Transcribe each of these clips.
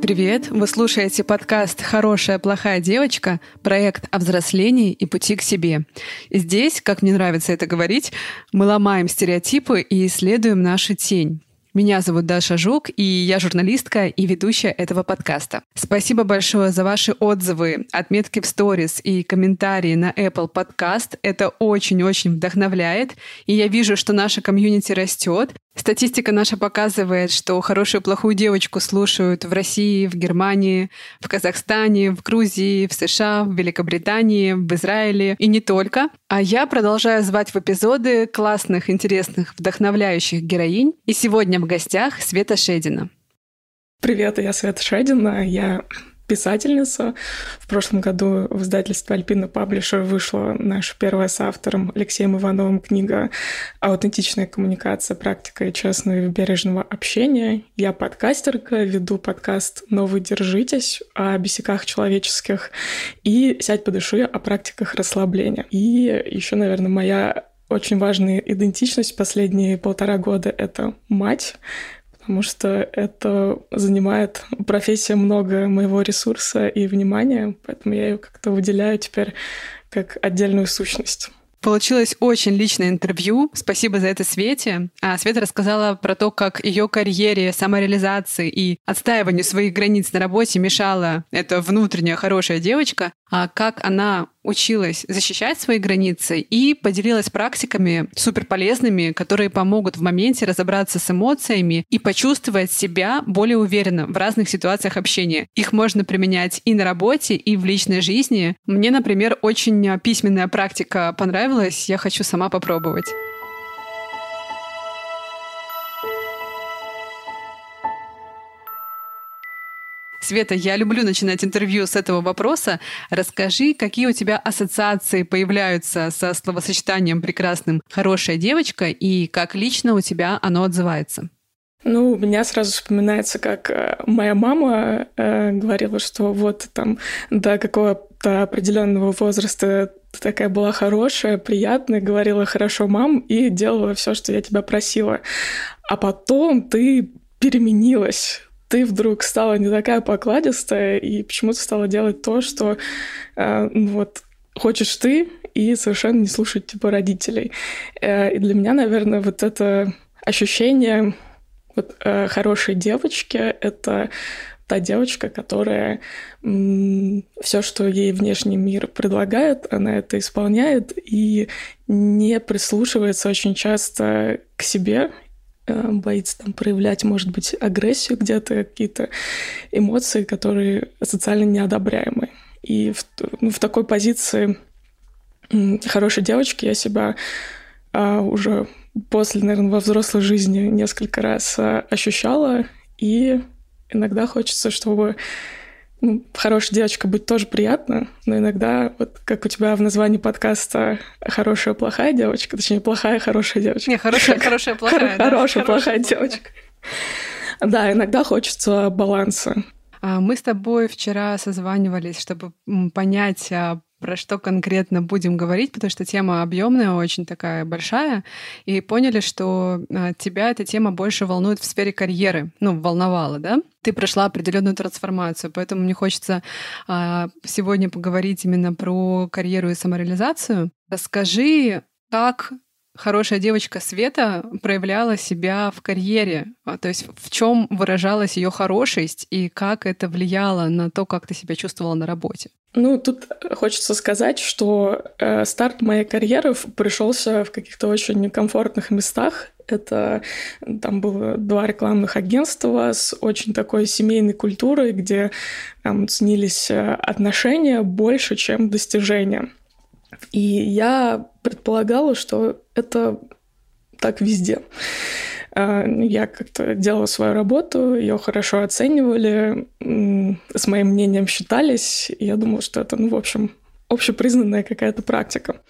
Привет-привет! Вы слушаете подкаст «Хорошая, плохая девочка», проект о взрослении и пути к себе. Здесь, как мне нравится это говорить, мы ломаем стереотипы и исследуем нашу тень. Меня зовут Даша Жук, и я журналистка и ведущая этого подкаста. Спасибо большое за ваши отзывы, отметки в сторис и комментарии на Apple Podcast. Это очень-очень вдохновляет, и я вижу, что наша комьюнити растет. Статистика наша показывает, что хорошую плохую девочку слушают в России, в Германии, в Казахстане, в Грузии, в США, в Великобритании, в Израиле и не только. А я продолжаю звать в эпизоды классных, интересных, вдохновляющих героинь. И сегодня в гостях Света Шедина. Привет, я Света Шедина. Я писательница. В прошлом году в издательстве «Альпина Паблишер» вышла наша первая с автором Алексеем Ивановым книга «Аутентичная коммуникация. Практика и честного и бережного общения». Я подкастерка, веду подкаст «Новый держитесь» о бесяках человеческих и «Сядь подыши» о практиках расслабления. И еще, наверное, моя очень важная идентичность последние полтора года — это мать, потому что это занимает профессия много моего ресурса и внимания, поэтому я ее как-то выделяю теперь как отдельную сущность. Получилось очень личное интервью. Спасибо за это Свете. А Света рассказала про то, как ее карьере, самореализации и отстаиванию своих границ на работе мешала эта внутренняя хорошая девочка, как она училась защищать свои границы и поделилась практиками суперполезными, которые помогут в моменте разобраться с эмоциями и почувствовать себя более уверенно в разных ситуациях общения. Их можно применять и на работе, и в личной жизни. Мне, например, очень письменная практика понравилась, я хочу сама попробовать. Света, я люблю начинать интервью с этого вопроса. Расскажи, какие у тебя ассоциации появляются со словосочетанием прекрасным «хорошая девочка» и как лично у тебя оно отзывается? Ну, у меня сразу вспоминается, как э, моя мама э, говорила, что вот там до какого-то определенного возраста ты такая была хорошая, приятная, говорила хорошо мам и делала все, что я тебя просила. А потом ты переменилась, ты вдруг стала не такая покладистая и почему-то стала делать то, что э, ну вот хочешь ты, и совершенно не слушать типа родителей. Э, и для меня, наверное, вот это ощущение вот, э, хорошей девочки — это та девочка, которая все, что ей внешний мир предлагает, она это исполняет и не прислушивается очень часто к себе боится там проявлять, может быть, агрессию где-то, какие-то эмоции, которые социально неодобряемы. И в, ну, в такой позиции хорошей девочки я себя а, уже после, наверное, во взрослой жизни несколько раз а, ощущала, и иногда хочется, чтобы ну, хорошая девочка быть тоже приятно, но иногда, вот как у тебя в названии подкаста «Хорошая, плохая девочка», точнее, плохая, хорошая девочка. Не, хорошая, хорошая, плохая. Хорошая, плохая девочка. Да, иногда хочется баланса. А, мы с тобой вчера созванивались, чтобы понять, а, про что конкретно будем говорить, потому что тема объемная, очень такая большая, и поняли, что а, тебя эта тема больше волнует в сфере карьеры, ну, волновала, да? Ты прошла определенную трансформацию, поэтому мне хочется а, сегодня поговорить именно про карьеру и самореализацию. Расскажи, как хорошая девочка Света проявляла себя в карьере? А, то есть в чем выражалась ее хорошесть и как это влияло на то, как ты себя чувствовала на работе? Ну, тут хочется сказать, что э, старт моей карьеры пришелся в каких-то очень некомфортных местах. Это там было два рекламных агентства с очень такой семейной культурой, где там ценились э, отношения больше, чем достижения. И я предполагала, что это так везде. А, ну, я как-то делала свою работу, ее хорошо оценивали, с моим мнением считались, и я думала, что это, ну, в общем, общепризнанная какая-то практика.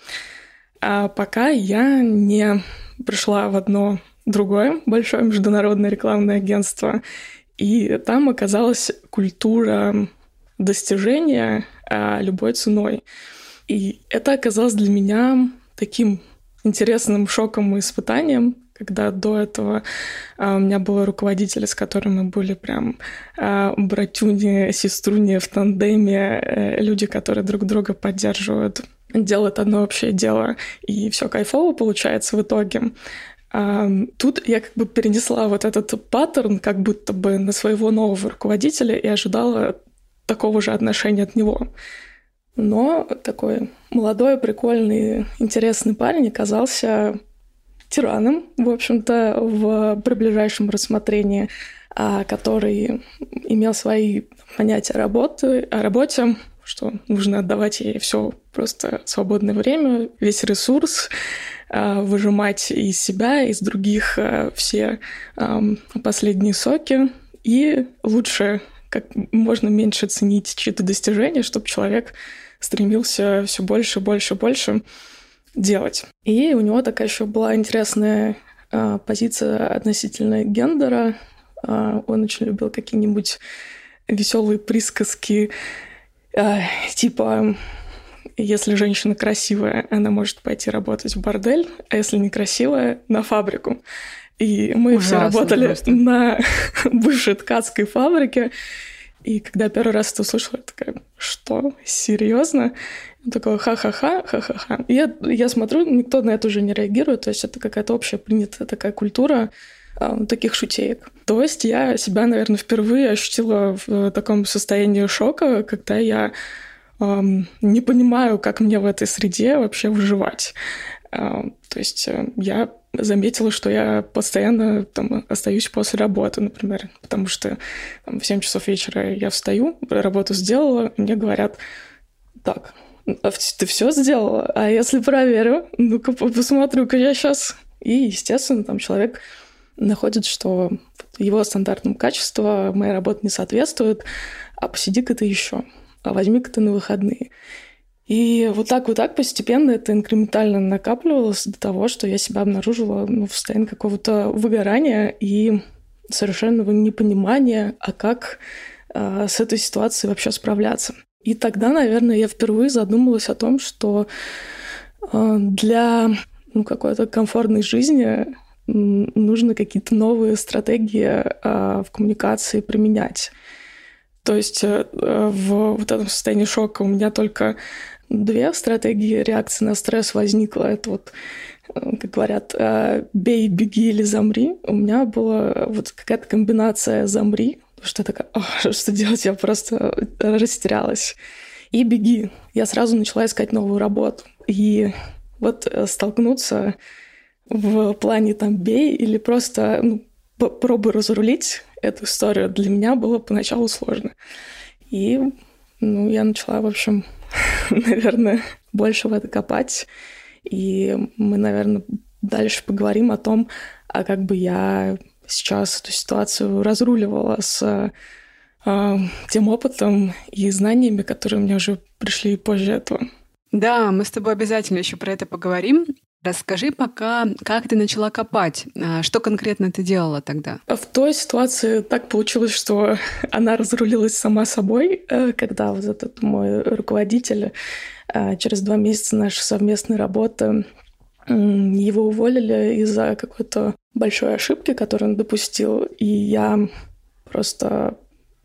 А пока я не пришла в одно другое большое международное рекламное агентство, и там оказалась культура достижения а, любой ценой. И это оказалось для меня таким интересным шоком и испытанием, когда до этого а, у меня были руководители, с которыми были прям а, братюни, сеструни в тандеме, э, люди, которые друг друга поддерживают, делают одно общее дело, и все кайфово получается в итоге. А, тут я как бы перенесла вот этот паттерн как будто бы на своего нового руководителя и ожидала такого же отношения от него. Но такой молодой, прикольный, интересный парень оказался тираном, в общем-то, в приближающем рассмотрении, а, который имел свои понятия работы, о работе, что нужно отдавать ей все просто свободное время, весь ресурс, а, выжимать из себя, из других а, все последние соки, и лучше как можно меньше ценить чьи-то достижения, чтобы человек стремился все больше, больше, больше делать. И у него такая еще была интересная э, позиция относительно гендера. Э, он очень любил какие-нибудь веселые присказки, э, типа если женщина красивая, она может пойти работать в бордель, а если некрасивая, на фабрику. И мы Ужасно все работали просто. на бывшей ткацкой фабрике. И когда первый раз это услышала, я такая, что? Серьезно? такой ха-ха-ха, ха-ха-ха. Я, я смотрю, никто на это уже не реагирует, то есть это какая-то общая принятая такая культура э, таких шутеек. То есть я себя, наверное, впервые ощутила в таком состоянии шока, когда я э, не понимаю, как мне в этой среде вообще выживать. Э, то есть э, я заметила, что я постоянно там остаюсь после работы, например, потому что там, в 7 часов вечера я встаю, работу сделала, мне говорят, так, а ты все сделала? А если проверю? Ну-ка посмотрю-ка я сейчас. И, естественно, там человек находит, что его стандартным качеству моя работа не соответствует, а посиди-ка ты еще, а возьми-ка ты на выходные. И вот так вот так постепенно это инкрементально накапливалось до того, что я себя обнаружила ну, в состоянии какого-то выгорания и совершенного непонимания, а как э, с этой ситуацией вообще справляться. И тогда, наверное, я впервые задумалась о том, что э, для ну, какой-то комфортной жизни нужно какие-то новые стратегии э, в коммуникации применять. То есть э, в вот этом состоянии шока у меня только две стратегии реакции на стресс возникла. Это вот, как говорят, бей, беги или замри. У меня была вот какая-то комбинация замри, что такая, что делать, я просто растерялась. И беги. Я сразу начала искать новую работу. И вот э, столкнуться в плане там бей или просто ну, попробуй разрулить эту историю для меня было поначалу сложно. И ну, я начала, в общем, наверное, больше в это копать. И мы, наверное, дальше поговорим о том, а как бы я сейчас эту ситуацию разруливала с э, тем опытом и знаниями, которые мне уже пришли позже этого. Да, мы с тобой обязательно еще про это поговорим. Расскажи пока, как ты начала копать, а, что конкретно ты делала тогда? В той ситуации так получилось, что она разрулилась сама собой, э, когда вот этот мой руководитель э, через два месяца нашей совместной работы его уволили из-за какой-то большой ошибки, которую он допустил, и я просто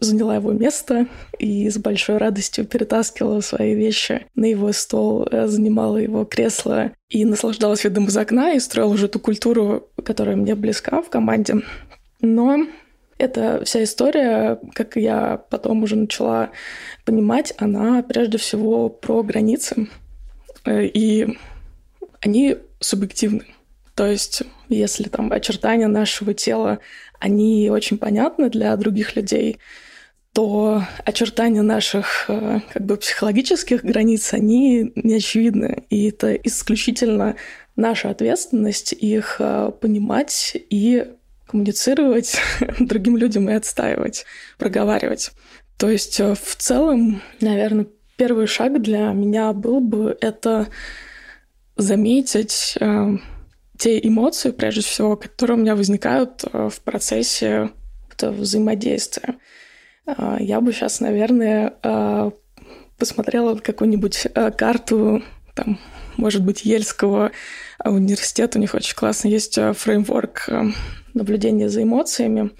заняла его место и с большой радостью перетаскивала свои вещи на его стол, э, занимала его кресло и наслаждалась видом из окна и строила уже ту культуру, которая мне близка в команде. Но эта вся история, как я потом уже начала понимать, она прежде всего про границы. Э, и они субъективны. То есть, если там очертания нашего тела, они очень понятны для других людей, то очертания наших э, как бы психологических границ, они не очевидны. И это исключительно наша ответственность их э, понимать и коммуницировать другим людям и отстаивать, проговаривать. То есть э, в целом, наверное, первый шаг для меня был бы это заметить э, те эмоции, прежде всего, которые у меня возникают в процессе взаимодействия. Э, я бы сейчас, наверное, э, посмотрела какую-нибудь э, карту, там, может быть, Ельского университет, у них очень классно есть фреймворк наблюдения за эмоциями,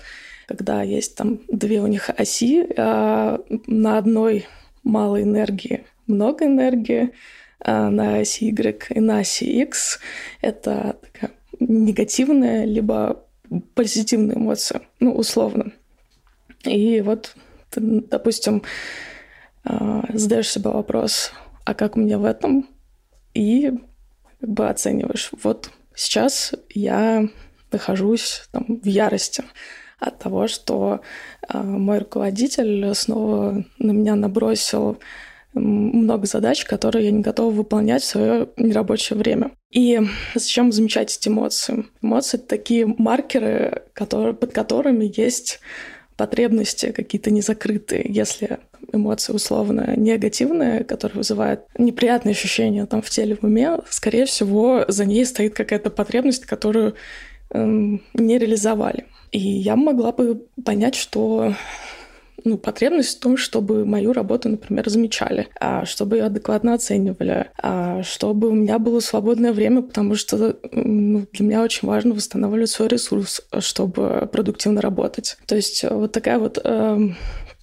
когда есть там две у них оси, а на одной мало энергии, много энергии, а на оси Y и на оси X. Это такая негативная либо позитивная эмоция, ну, условно. И вот ты, допустим, а, задаешь себе вопрос, а как у меня в этом? И как бы оцениваешь. Вот сейчас я нахожусь там, в ярости от того, что э, мой руководитель снова на меня набросил много задач, которые я не готова выполнять в свое нерабочее время. И зачем замечать эти эмоции? Эмоции — это такие маркеры, которые, под которыми есть потребности какие-то незакрытые. Если эмоции условно негативные, которые вызывают неприятные ощущения там в теле, в уме, скорее всего, за ней стоит какая-то потребность, которую эм, не реализовали. И я могла бы понять, что ну, потребность в том, чтобы мою работу, например, замечали, а чтобы ее адекватно оценивали, а чтобы у меня было свободное время, потому что ну, для меня очень важно восстанавливать свой ресурс, чтобы продуктивно работать. То есть вот такая вот э,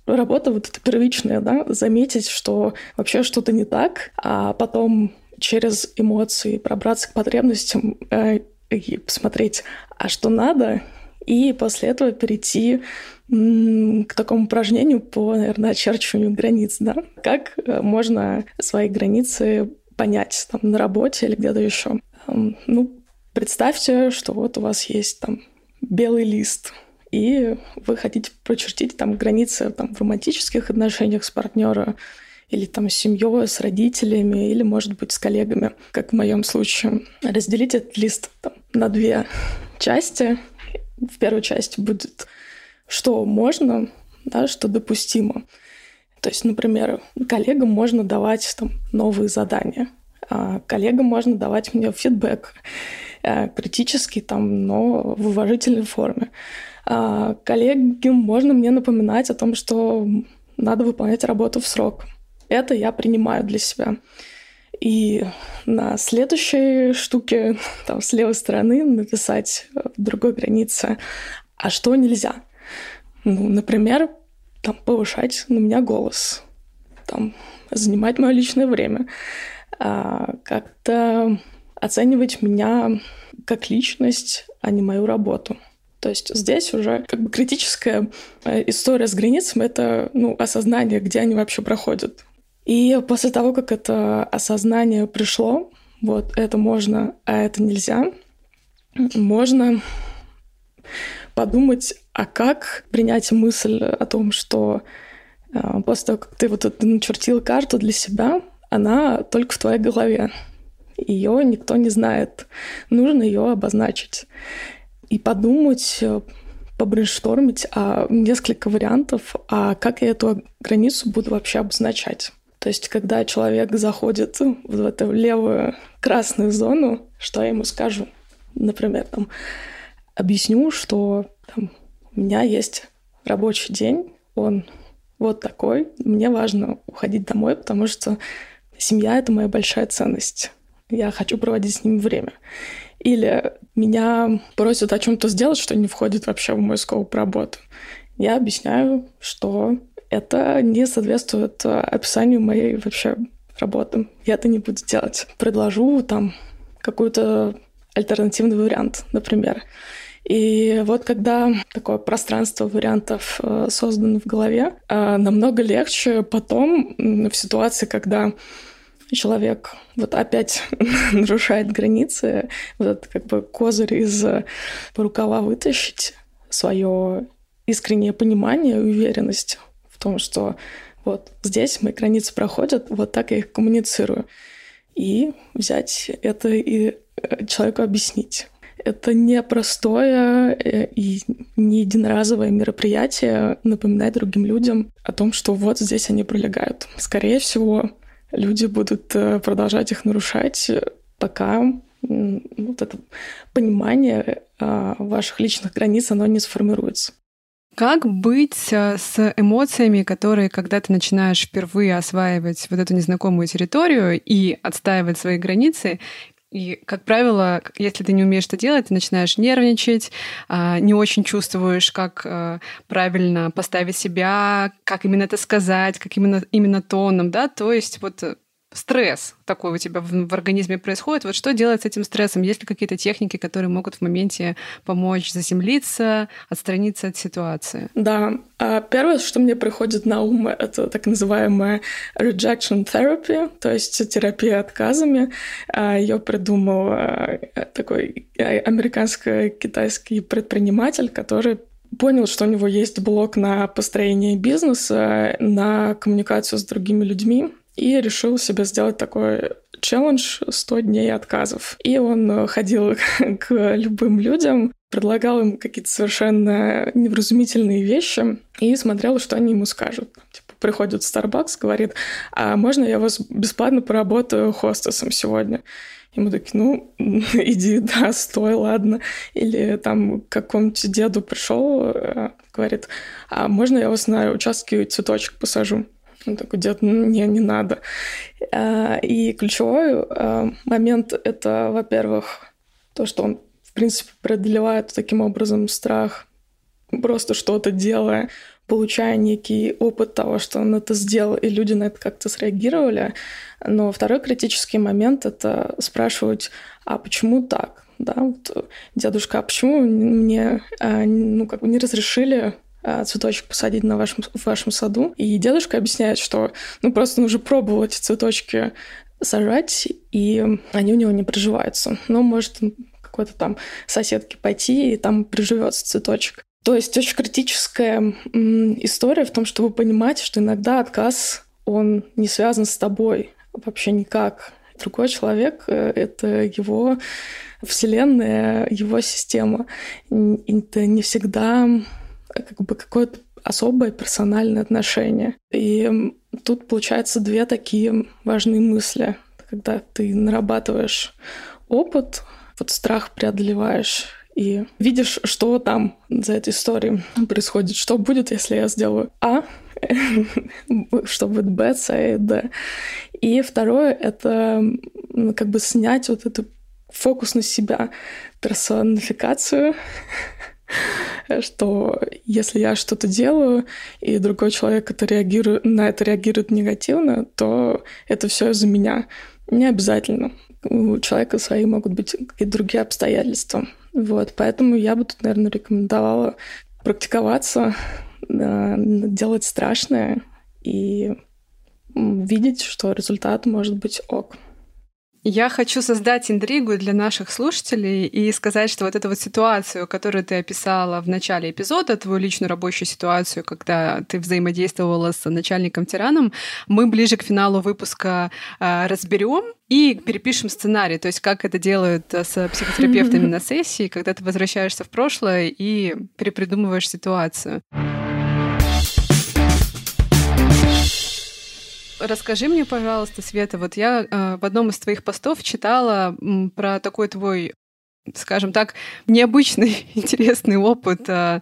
работа вот эта первичная, да, заметить, что вообще что-то не так, а потом через эмоции пробраться к потребностям э, и посмотреть, а что надо, и после этого перейти к такому упражнению по, наверное, очерчиванию границ, да? Как э, можно свои границы понять там на работе или где-то еще? Ну, представьте, что вот у вас есть там белый лист, и вы хотите прочертить там границы там, в романтических отношениях с партнером, или там с семьей, с родителями, или, может быть, с коллегами, как в моем случае. Разделить этот лист там, на две части. В первой части будет что можно, да, что допустимо. То есть, например, коллегам можно давать там, новые задания, а коллегам можно давать мне фидбэк э, критический, там, но в уважительной форме. А коллегам можно мне напоминать о том, что надо выполнять работу в срок. Это я принимаю для себя. И на следующей штуке, там, с левой стороны написать в другой границе, а что нельзя – ну, например, там, повышать на меня голос, там, занимать мое личное время, а, как-то оценивать меня как личность, а не мою работу. То есть здесь уже как бы критическая э, история с границами — это ну, осознание, где они вообще проходят. И после того, как это осознание пришло, вот это можно, а это нельзя, можно подумать, а как принять мысль о том, что э, после того, как ты вот это начертил карту для себя, она только в твоей голове. Ее никто не знает. Нужно ее обозначить. И подумать, э, побрейнштормить а несколько вариантов, а как я эту границу буду вообще обозначать. То есть, когда человек заходит в эту левую красную зону, что я ему скажу? Например, там, объясню, что там, у меня есть рабочий день, он вот такой. Мне важно уходить домой, потому что семья — это моя большая ценность. Я хочу проводить с ними время. Или меня просят о чем-то сделать, что не входит вообще в мой скоп работы. Я объясняю, что это не соответствует описанию моей вообще работы. Я это не буду делать. Предложу там какой-то альтернативный вариант, например. И вот когда такое пространство вариантов э, создано в голове, э, намного легче потом в ситуации, когда человек вот опять нарушает границы, вот как бы козырь из рукава вытащить, свое искреннее понимание и уверенность в том, что вот здесь мои границы проходят, вот так я их коммуницирую. И взять это и э, человеку объяснить. Это не простое э, и не единоразовое мероприятие напоминать другим людям о том, что вот здесь они пролегают. Скорее всего, люди будут э, продолжать их нарушать, пока вот это понимание ваших личных границ, оно не сформируется. Как быть э, с эмоциями, которые, когда ты начинаешь впервые осваивать вот эту незнакомую территорию и отстаивать свои границы, И, как правило, если ты не умеешь это делать, ты начинаешь нервничать, а, не очень чувствуешь, как э, правильно поставить себя, как именно это сказать, как именно, именно тоном, да, то есть вот э, стресс такой у тебя в, в организме происходит. Вот что делать с этим стрессом? Есть ли какие-то техники, которые могут в моменте помочь заземлиться, отстраниться от ситуации? Да. А первое, что мне приходит на ум, это так называемая rejection therapy, то есть терапия отказами. А, Ее придумал а, такой американско-китайский предприниматель, который понял, что у него есть блок на построение бизнеса, на коммуникацию с другими людьми, и решил себе сделать такой челлендж 100 дней отказов. И он э, ходил к любым людям, предлагал им какие-то совершенно невразумительные вещи и смотрел, что они ему скажут. Типа, приходит Starbucks, говорит, а можно я вас бесплатно поработаю хостесом сегодня? Ему такие, ну, иди, да, стой, ладно. Или там к какому-нибудь деду пришел, э, говорит, а можно я вас на участке цветочек посажу? Он такой, дед, не, не надо. А, и ключевой а, момент — это, во-первых, то, что он, в принципе, преодолевает таким образом страх, просто что-то делая, получая некий опыт того, что он это сделал, и люди на это как-то среагировали. Но второй критический момент — это спрашивать, а почему так? Да, вот, дедушка, а почему мне а, ну, как бы не разрешили цветочек посадить на вашем, в вашем саду. И дедушка объясняет, что ну просто нужно пробовать цветочки сажать, и они у него не приживаются. Но может какой-то там соседке пойти, и там приживется цветочек. То есть очень критическая история в том, чтобы понимать, что иногда отказ, он не связан с тобой вообще никак. Другой человек э, — это его вселенная, его система. Это не всегда как бы какое-то особое персональное отношение. И тут получается две такие важные мысли. Когда ты нарабатываешь опыт, вот страх преодолеваешь и видишь, что там за этой историей происходит, что будет, если я сделаю А, что будет Б, С и Д. И второе — это как бы снять вот эту фокус на себя, персонификацию, что если я что-то делаю, и другой человек который реагирует, на это реагирует негативно, то это все из-за меня. Не обязательно. У человека свои могут быть и другие обстоятельства. Вот, поэтому я бы тут, наверное, рекомендовала практиковаться, делать страшное и видеть, что результат может быть ок. Я хочу создать интригу для наших слушателей и сказать, что вот эту вот ситуацию, которую ты описала в начале эпизода, твою личную рабочую ситуацию, когда ты взаимодействовала с начальником-тираном, мы ближе к финалу выпуска э, разберем и перепишем сценарий, то есть как это делают с психотерапевтами на сессии, когда ты возвращаешься в прошлое и перепридумываешь ситуацию. Расскажи мне, пожалуйста, Света, вот я э, в одном из твоих постов читала м, про такой твой, скажем так, необычный, интересный опыт э,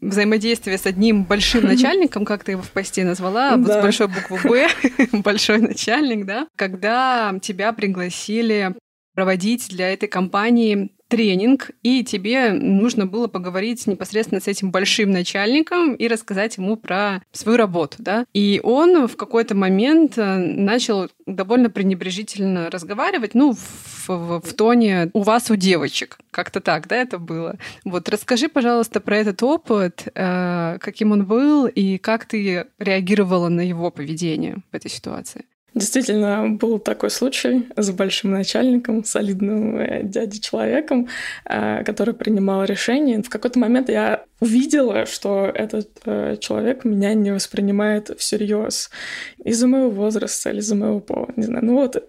взаимодействия с одним большим начальником, как ты его в посте назвала, да. с большой буквы «Б», большой начальник, да, когда тебя пригласили проводить для этой компании тренинг, и тебе нужно было поговорить непосредственно с этим большим начальником и рассказать ему про свою работу, да. И он в какой-то момент э, начал довольно пренебрежительно разговаривать, ну, в, в, в тоне «у вас, у девочек». Как-то так, да, это было. Вот, расскажи, пожалуйста, про этот опыт, э, каким он был, и как ты реагировала на его поведение в этой ситуации. Действительно, был такой случай с большим начальником, солидным э, дядей человеком, э, который принимал решения. В какой-то момент я увидела, что этот э, человек меня не воспринимает всерьез из-за моего возраста или из-за моего пола. Не знаю. Ну вот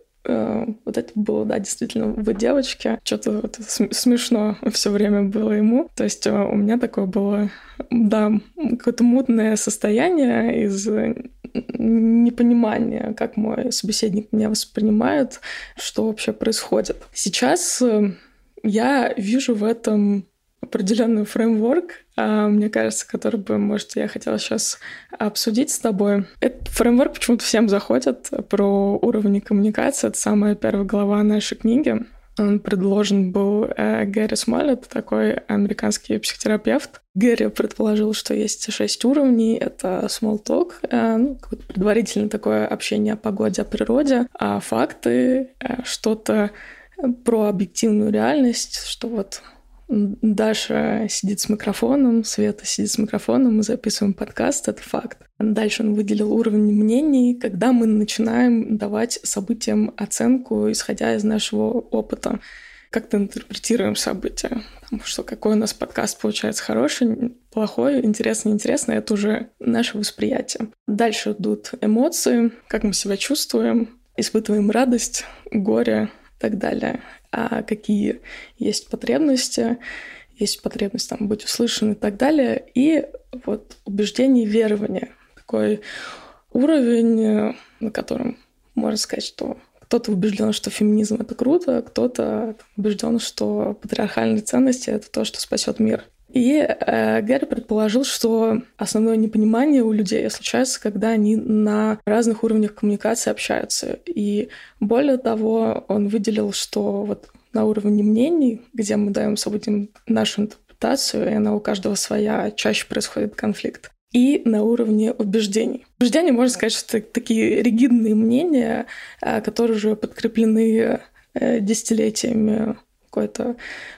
вот это было, да, действительно, в девочке. Что-то вот смешно все время было ему. То есть у меня такое было, да, какое-то мутное состояние из непонимание, как мой собеседник меня воспринимает, что вообще происходит. Сейчас э, я вижу в этом определенный фреймворк, а, мне кажется, который бы, может, я хотела сейчас обсудить с тобой. Этот фреймворк почему-то всем заходит про уровни коммуникации. Это самая первая глава нашей книги. Он предложен был э, Гэри Смолет, такой американский психотерапевт. Гэри предположил, что есть шесть уровней. Это small talk, э, ну, предварительно такое общение о погоде, о природе, а факты, э, что-то про объективную реальность, что вот Даша сидит с микрофоном, Света сидит с микрофоном, мы записываем подкаст, это факт. Дальше он выделил уровень мнений, когда мы начинаем давать событиям оценку, исходя из нашего опыта. Как-то интерпретируем события. Потому что какой у нас подкаст получается хороший, плохой, интересный, неинтересный, это уже наше восприятие. Дальше идут эмоции, как мы себя чувствуем, испытываем радость, горе и так далее а какие есть потребности, есть потребность там быть услышанным и так далее, и вот убеждение и верование. Такой уровень, на котором можно сказать, что кто-то убежден, что феминизм это круто, кто-то убежден, что патриархальные ценности это то, что спасет мир. И э, Гэри предположил, что основное непонимание у людей случается, когда они на разных уровнях коммуникации общаются. И более того, он выделил, что вот на уровне мнений, где мы даем событиям нашу интерпретацию, и она у каждого своя, чаще происходит конфликт и на уровне убеждений. Убеждения, можно сказать, что это такие ригидные мнения, э, которые уже подкреплены э, десятилетиями какой-то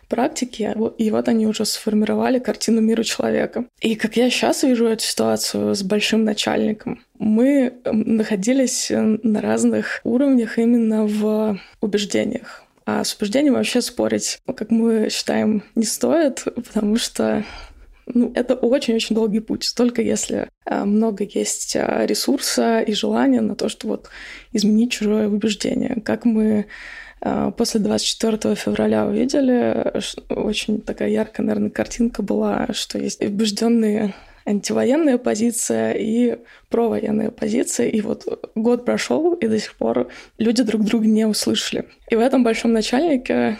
практики, и вот они уже сформировали картину мира человека. И как я сейчас вижу эту ситуацию с большим начальником, мы находились на разных уровнях именно в убеждениях. А с убеждением вообще спорить, как мы считаем, не стоит, потому что ну, это очень-очень долгий путь. Только если а, много есть а, ресурса и желания на то, что вот изменить чужое убеждение. Как мы после 24 февраля увидели, очень такая яркая, наверное, картинка была, что есть убежденные антивоенная позиция и провоенная позиция. И вот год прошел, и до сих пор люди друг друга не услышали. И в этом большом начальнике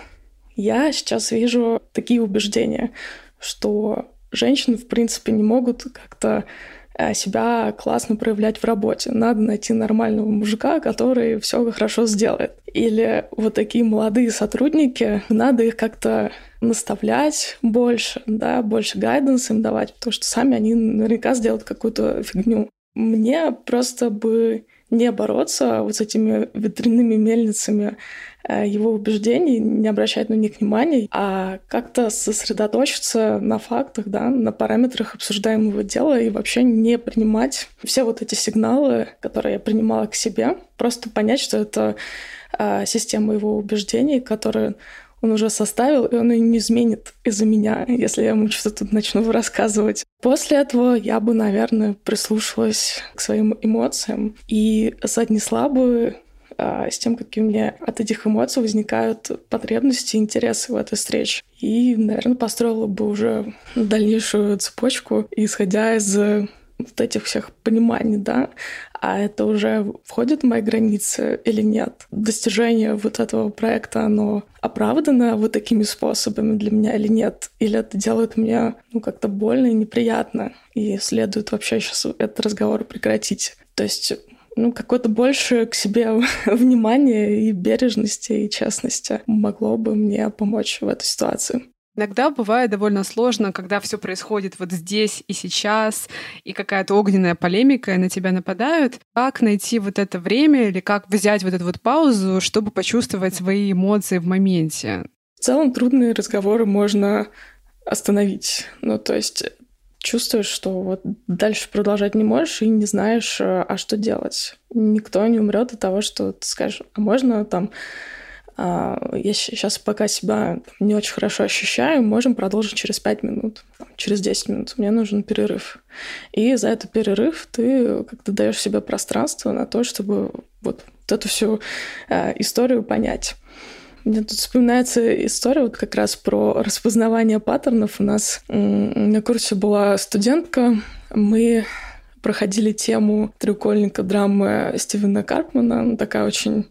я сейчас вижу такие убеждения, что женщины, в принципе, не могут как-то себя классно проявлять в работе. Надо найти нормального мужика, который все хорошо сделает. Или вот такие молодые сотрудники, надо их как-то наставлять больше, да, больше гайденс им давать, потому что сами они наверняка сделают какую-то фигню. Мне просто бы не бороться вот с этими ветряными мельницами э, его убеждений, не обращать на них внимания, а как-то сосредоточиться на фактах, да, на параметрах обсуждаемого дела и вообще не принимать все вот эти сигналы, которые я принимала к себе, просто понять, что это э, система его убеждений, которая он уже составил, и он ее не изменит из-за меня, если я ему что-то тут начну рассказывать. После этого я бы, наверное, прислушалась к своим эмоциям и соотнесла бы а, с тем, какие у меня от этих эмоций возникают потребности и интересы в этой встрече. И, наверное, построила бы уже дальнейшую цепочку, исходя из вот этих всех пониманий, да, а это уже входит в мои границы или нет. Достижение вот этого проекта, оно оправдано вот такими способами для меня или нет? Или это делает мне ну, как-то больно и неприятно, и следует вообще сейчас этот разговор прекратить. То есть ну, какое-то больше к себе внимание и бережности, и честности могло бы мне помочь в этой ситуации. Иногда бывает довольно сложно, когда все происходит вот здесь и сейчас, и какая-то огненная полемика, и на тебя нападают. Как найти вот это время или как взять вот эту вот паузу, чтобы почувствовать свои эмоции в моменте? В целом трудные разговоры можно остановить. Ну, то есть чувствуешь, что вот дальше продолжать не можешь и не знаешь, э, а что делать. Никто не умрет от того, что ты скажешь, а можно там а, я сейчас пока себя не очень хорошо ощущаю, можем продолжить через 5 минут, через 10 минут. Мне нужен перерыв. И за этот перерыв ты как-то даешь себе пространство на то, чтобы вот эту всю а, историю понять. Мне тут вспоминается история вот как раз про распознавание паттернов. У нас на курсе была студентка, мы проходили тему треугольника драмы Стивена Карпмана, такая очень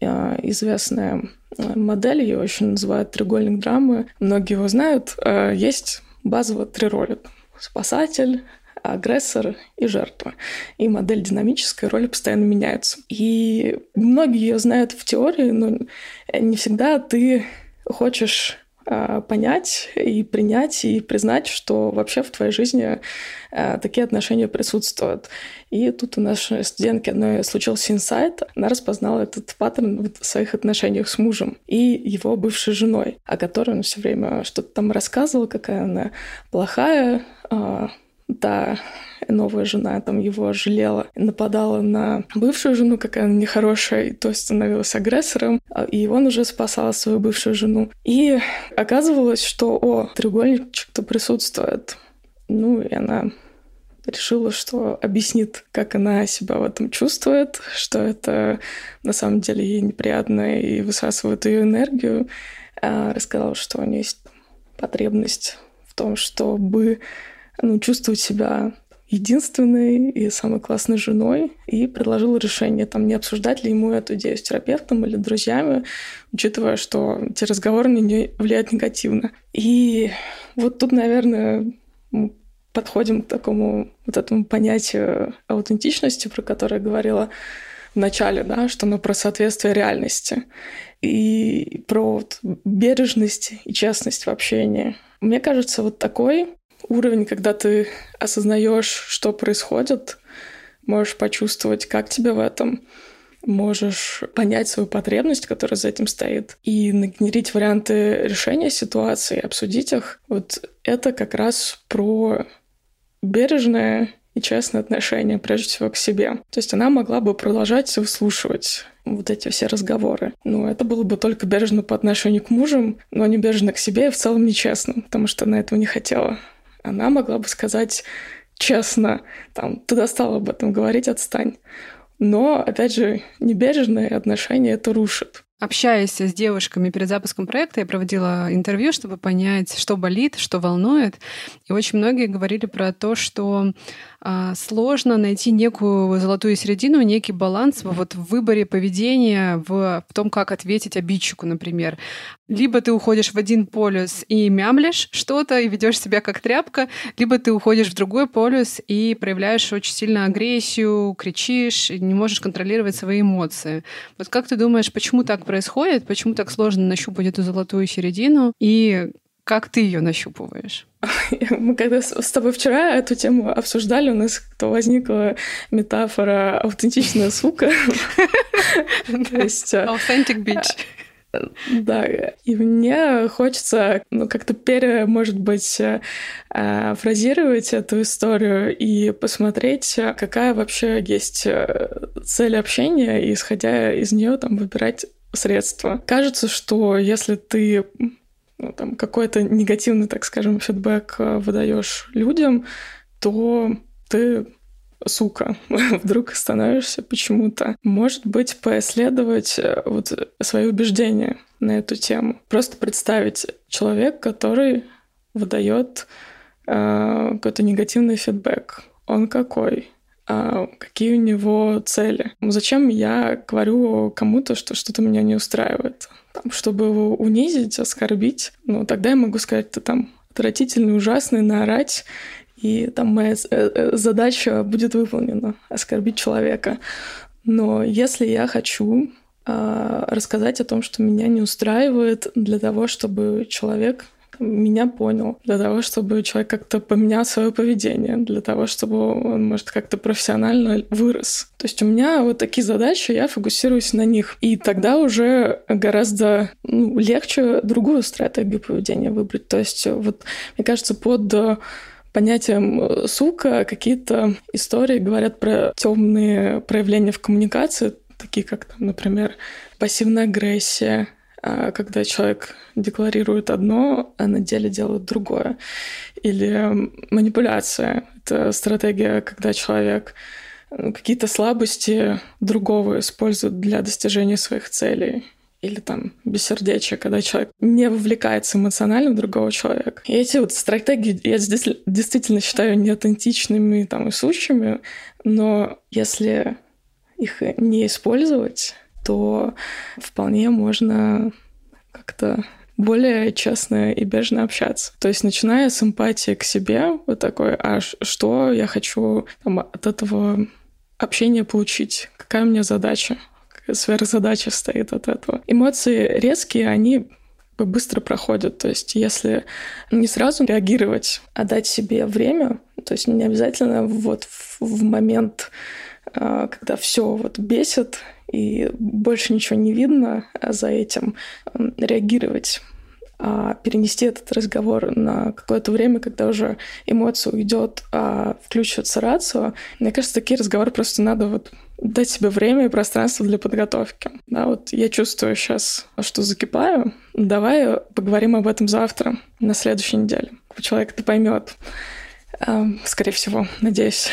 Э, известная э, модель, ее очень называют треугольник драмы. Многие его знают. Э, есть базово три роли. Спасатель, агрессор и жертва. И модель динамической роли постоянно меняется. И многие ее знают в теории, но не всегда ты хочешь а, понять и принять и признать, что вообще в твоей жизни а, такие отношения присутствуют. И тут у нашей студентки одной случился инсайт. Она распознала этот паттерн в своих отношениях с мужем и его бывшей женой, о которой он все время что-то там рассказывал, какая она плохая, а, да, новая жена там его жалела, нападала на бывшую жену, какая она нехорошая, и то становилась агрессором, а, и он уже спасал свою бывшую жену. И оказывалось, что, о, треугольничек-то присутствует. Ну, и она решила, что объяснит, как она себя в этом чувствует, что это на самом деле ей неприятно и высасывает ее энергию. А рассказала, что у нее есть потребность в том, чтобы ну, чувствовать себя единственной и самой классной женой и предложил решение, там, не обсуждать ли ему эту идею с терапевтом или друзьями, учитывая, что эти разговоры на нее влияют негативно. И вот тут, наверное, мы подходим к такому вот этому понятию аутентичности, про которое я говорила в начале, да, что оно про соответствие реальности и про вот бережность и честность в общении. Мне кажется, вот такой уровень, когда ты осознаешь, что происходит, можешь почувствовать, как тебе в этом, можешь понять свою потребность, которая за этим стоит, и нагенерить варианты решения ситуации, обсудить их. Вот это как раз про бережное и честное отношение, прежде всего, к себе. То есть она могла бы продолжать выслушивать вот эти все разговоры. Но это было бы только бережно по отношению к мужам, но не бережно к себе и в целом нечестно, потому что она этого не хотела она могла бы сказать честно, там, ты достал об этом говорить, отстань. Но, опять же, небережное отношение это рушит. Общаясь с девушками перед запуском проекта, я проводила интервью, чтобы понять, что болит, что волнует. И очень многие говорили про то, что сложно найти некую золотую середину, некий баланс вот в выборе поведения, в, в том, как ответить обидчику, например. Либо ты уходишь в один полюс и мямлишь что-то и ведешь себя как тряпка, либо ты уходишь в другой полюс и проявляешь очень сильно агрессию, кричишь, не можешь контролировать свои эмоции. Вот как ты думаешь, почему так происходит, почему так сложно нащупать эту золотую середину и как ты ее нащупываешь? Мы когда с тобой вчера эту тему обсуждали, у нас то возникла метафора «аутентичная сука». Э, Authentic bitch. Э, да, и мне хочется ну, как-то пере, может быть, э, фразировать эту историю и посмотреть, какая вообще есть цель общения, и исходя из нее там выбирать средства. Кажется, что если ты ну, там, какой-то негативный, так скажем, фидбэк э, выдаешь людям, то ты сука, вдруг становишься почему-то. Может быть, поисследовать э, вот свои убеждения на эту тему. Просто представить человек, который выдает э, какой-то негативный фидбэк. Он какой? А какие у него цели? Зачем я говорю кому-то, что что-то меня не устраивает? Там, чтобы его унизить, оскорбить, ну, тогда я могу сказать, ты там отвратительный, ужасный, наорать, и там моя э, э, задача будет выполнена — оскорбить человека. Но если я хочу э, рассказать о том, что меня не устраивает, для того, чтобы человек меня понял, для того, чтобы человек как-то поменял свое поведение, для того, чтобы он, может, как-то профессионально вырос. То есть у меня вот такие задачи, я фокусируюсь на них. И тогда уже гораздо ну, легче другую стратегию поведения выбрать. То есть вот, мне кажется, под понятием сука какие-то истории говорят про темные проявления в коммуникации, такие как, там, например, пассивная агрессия, когда человек декларирует одно, а на деле делает другое. Или манипуляция. Это стратегия, когда человек ну, какие-то слабости другого использует для достижения своих целей. Или там бессердечие, когда человек не вовлекается эмоционально в другого человека. И эти вот стратегии я здесь действительно считаю неаутентичными там, и сущими, но если их не использовать, то вполне можно как-то более честно и бережно общаться. То есть начиная с эмпатии к себе, вот такой, а что я хочу там, от этого общения получить? Какая у меня задача? Какая сверхзадача стоит от этого? Эмоции резкие, они быстро проходят. То есть если не сразу реагировать, а дать себе время, то есть не обязательно вот в, момент, когда все вот бесит и больше ничего не видно за этим, реагировать а перенести этот разговор на какое-то время, когда уже эмоция уйдет, а включится рацио. Мне кажется, такие разговоры просто надо вот дать себе время и пространство для подготовки. Да, вот я чувствую сейчас, что закипаю. Давай поговорим об этом завтра, на следующей неделе. Человек это поймет. Скорее всего, надеюсь.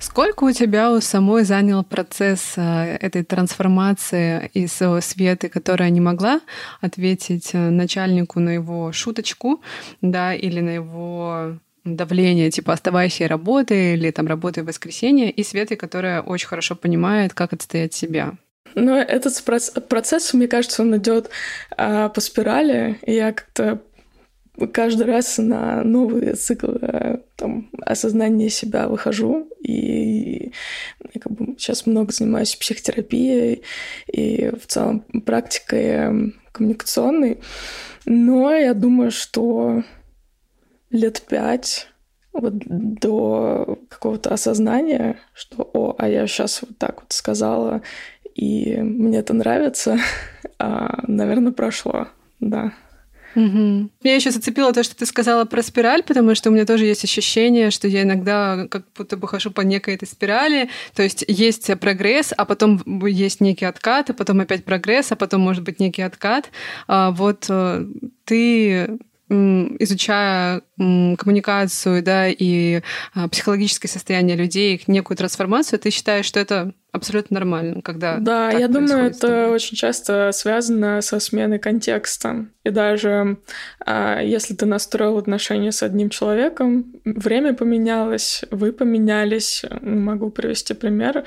Сколько у тебя у самой занял процесс э, этой трансформации из Светы, которая не могла ответить э, начальнику на его шуточку, да, или на его давление, типа оставайся и работай, или там работай в воскресенье, и Светы, которая очень хорошо понимает, как отстоять себя. Ну, этот процесс, мне кажется, он идет а, по спирали, и я как-то каждый раз на новый цикл э, там, осознания себя выхожу. И как бы сейчас много занимаюсь психотерапией и в целом практикой эм, коммуникационной. Но я думаю, что лет пять вот до какого-то осознания, что «О, а я сейчас вот так вот сказала, и мне это нравится», а, наверное, прошло, да. Угу. Я еще зацепила то, что ты сказала про спираль, потому что у меня тоже есть ощущение, что я иногда как будто бы хожу по некой этой спирали. То есть есть прогресс, а потом есть некий откат, а потом опять прогресс, а потом может быть некий откат. А вот э, ты изучая коммуникацию да, и а, психологическое состояние людей, некую трансформацию, ты считаешь, что это абсолютно нормально, когда Да, я думаю, это очень часто связано со сменой контекста. И даже а, если ты настроил отношения с одним человеком, время поменялось, вы поменялись. Могу привести пример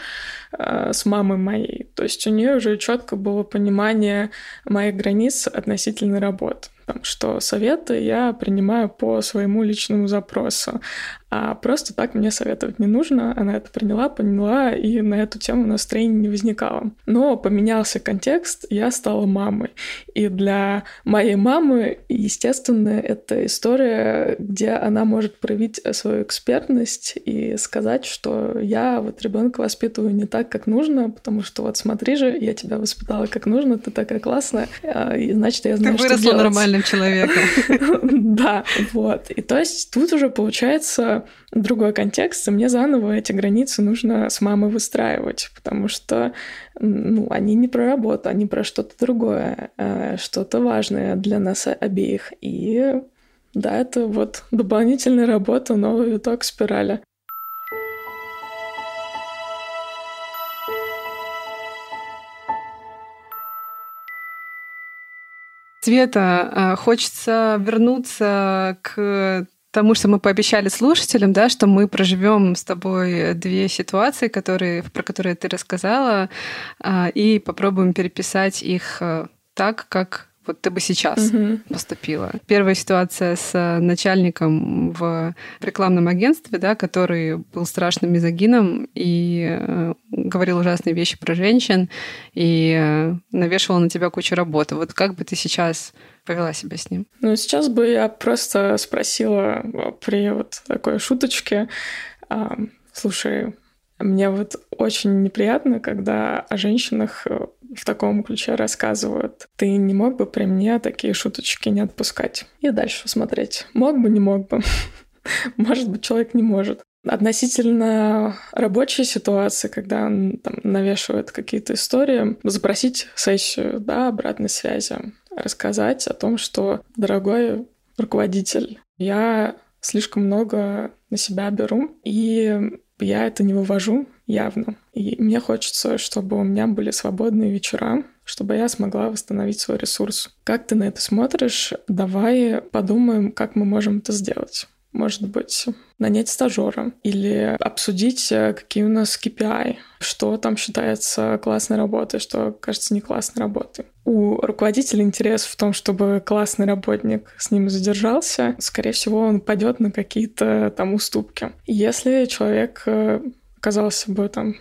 а, с мамой моей. То есть у нее уже четко было понимание моих границ относительно работы что советы я принимаю по своему личному запросу. А просто так мне советовать не нужно. Она это приняла, поняла, и на эту тему настроения не возникало. Но поменялся контекст, я стала мамой. И для моей мамы, естественно, это история, где она может проявить свою экспертность и сказать, что я вот ребенка воспитываю не так, как нужно, потому что вот смотри же, я тебя воспитала как нужно, ты такая классная, а, и значит, я знаю, ты что делать. нормальным человеком. Да, вот. И то есть тут уже получается другой контекст, и мне заново эти границы нужно с мамой выстраивать, потому что ну, они не про работу, они про что-то другое, э, что-то важное для нас обеих. И да, это вот дополнительная работа, новый виток спирали. Света, э, хочется вернуться к тому, что мы пообещали слушателям, да, что мы проживем с тобой две ситуации, которые, про которые ты рассказала, а, и попробуем переписать их э, так, как вот ты бы сейчас угу. поступила. Первая ситуация с э, начальником в рекламном агентстве, да, который был страшным мизогином и э, говорил ужасные вещи про женщин и э, навешивал на тебя кучу работы. Вот как бы ты сейчас повела себя с ним? Ну, сейчас бы я просто спросила при вот такой шуточке, слушай, мне вот очень неприятно, когда о женщинах в таком ключе рассказывают. Ты не мог бы при мне такие шуточки не отпускать? И дальше смотреть. Мог бы, не мог бы. Может быть, человек не может. Относительно рабочей ситуации, когда он там, навешивает какие-то истории, запросить сессию да, обратной связи, рассказать о том, что, дорогой руководитель, я слишком много на себя беру, и я это не вывожу явно. И мне хочется, чтобы у меня были свободные вечера, чтобы я смогла восстановить свой ресурс. Как ты на это смотришь? Давай подумаем, как мы можем это сделать. Может быть, нанять стажера или обсудить, э, какие у нас KPI, что там считается классной работой, что кажется не классной работой. У руководителя интерес в том, чтобы классный работник с ним задержался, скорее всего, он пойдет на какие-то там уступки. Если человек э, оказался бы там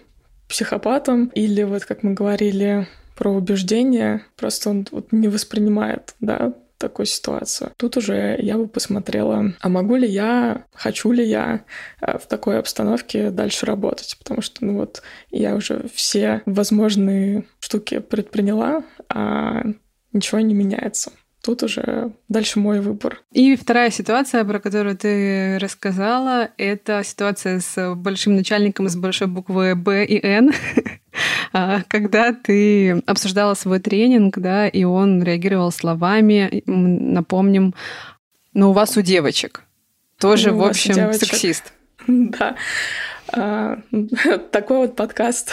психопатом или вот, как мы говорили, про убеждения, просто он вот не воспринимает, да, такую ситуацию. Тут уже я бы посмотрела, а могу ли я, хочу ли я э, в такой обстановке дальше работать, потому что, ну вот, я уже все возможные штуки предприняла, а ничего не меняется тут уже дальше мой выбор. И вторая ситуация, про которую ты рассказала, это ситуация с большим начальником с большой буквы Б и Н, когда ты обсуждала свой тренинг, да, и он реагировал словами, напомним, но у вас у девочек тоже, ну, в общем, сексист. Да. А, такой вот подкаст,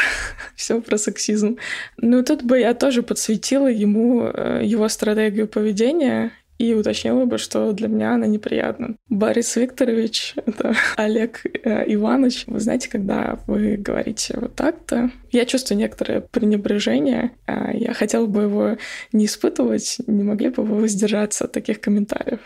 все про сексизм. Ну, тут бы я тоже подсветила ему э, его стратегию поведения и уточнила бы, что для меня она неприятна. Борис Викторович, это Олег э, Иванович, вы знаете, когда вы говорите вот так-то, я чувствую некоторое пренебрежение. А я хотела бы его не испытывать, не могли бы вы воздержаться от таких комментариев,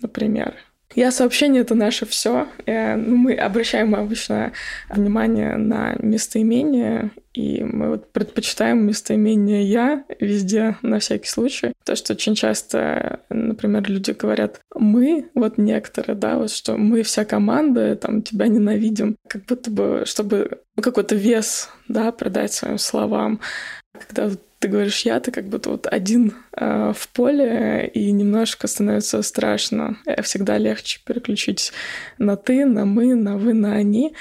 например. Я сообщение — это наше все. Э, ну, мы обращаем обычно внимание на местоимение, и мы вот предпочитаем местоимение «я» везде, на всякий случай. То, что очень часто, например, люди говорят «мы», вот некоторые, да, вот что «мы вся команда, там, тебя ненавидим», как будто бы, чтобы какой-то вес, да, продать своим словам. Когда ты говоришь я, ты как будто вот один э, в поле, и немножко становится страшно. Э, всегда легче переключить на ты, на мы, на вы, на они,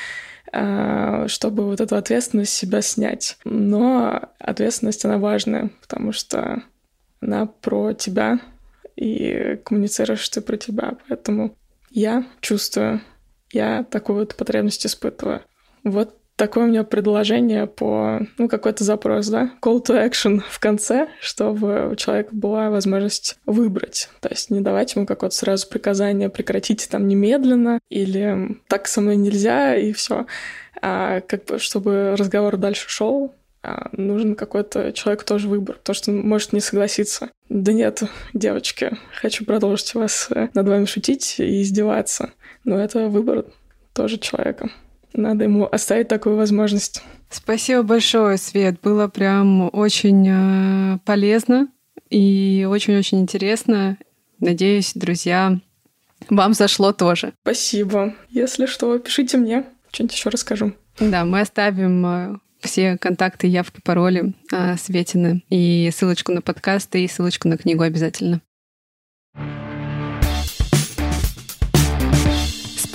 чтобы вот эту ответственность себя снять. Но ответственность, она важная, потому что она про тебя, и коммуницируешь ты про тебя. Поэтому я чувствую, я такую вот потребность испытываю. Вот такое у меня предложение по, ну, какой-то запрос, да, call to action в конце, чтобы у человека была возможность выбрать. То есть не давать ему какое-то сразу приказание прекратить там немедленно или так со мной нельзя и все. А как бы, чтобы разговор дальше шел, а, нужен какой-то человек тоже выбор, то, что он может не согласиться. Да нет, девочки, хочу продолжить вас э, над вами шутить и издеваться. Но это выбор тоже человека надо ему оставить такую возможность. Спасибо большое, Свет. Было прям очень э, полезно и очень-очень интересно. Надеюсь, друзья, вам зашло тоже. Спасибо. Если что, пишите мне, что-нибудь еще расскажу. Да, мы оставим э, все контакты, явки, пароли э, Светины и ссылочку на подкаст и ссылочку на книгу обязательно.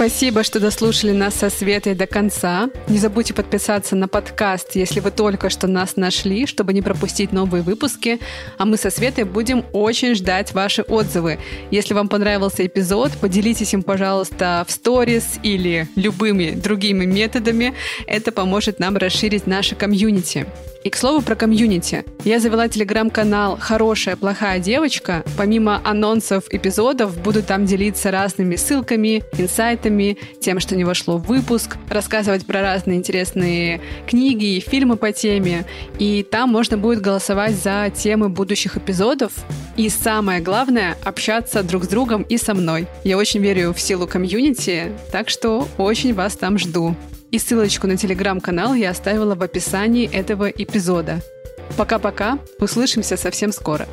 Спасибо, что дослушали нас со Светой до конца. Не забудьте подписаться на подкаст, если вы только что нас нашли, чтобы не пропустить новые выпуски. А мы со Светой будем очень ждать ваши отзывы. Если вам понравился эпизод, поделитесь им, пожалуйста, в сторис или любыми другими методами. Это поможет нам расширить наше комьюнити. И, к слову, про комьюнити. Я завела телеграм-канал «Хорошая, плохая девочка». Помимо анонсов эпизодов, буду там делиться разными ссылками, инсайтами, тем, что не вошло в выпуск, рассказывать про разные интересные книги и фильмы по теме. И там можно будет голосовать за темы будущих эпизодов. И самое главное — общаться друг с другом и со мной. Я очень верю в силу комьюнити, так что очень вас там жду. И ссылочку на телеграм-канал я оставила в описании этого эпизода. Пока-пока, услышимся совсем скоро.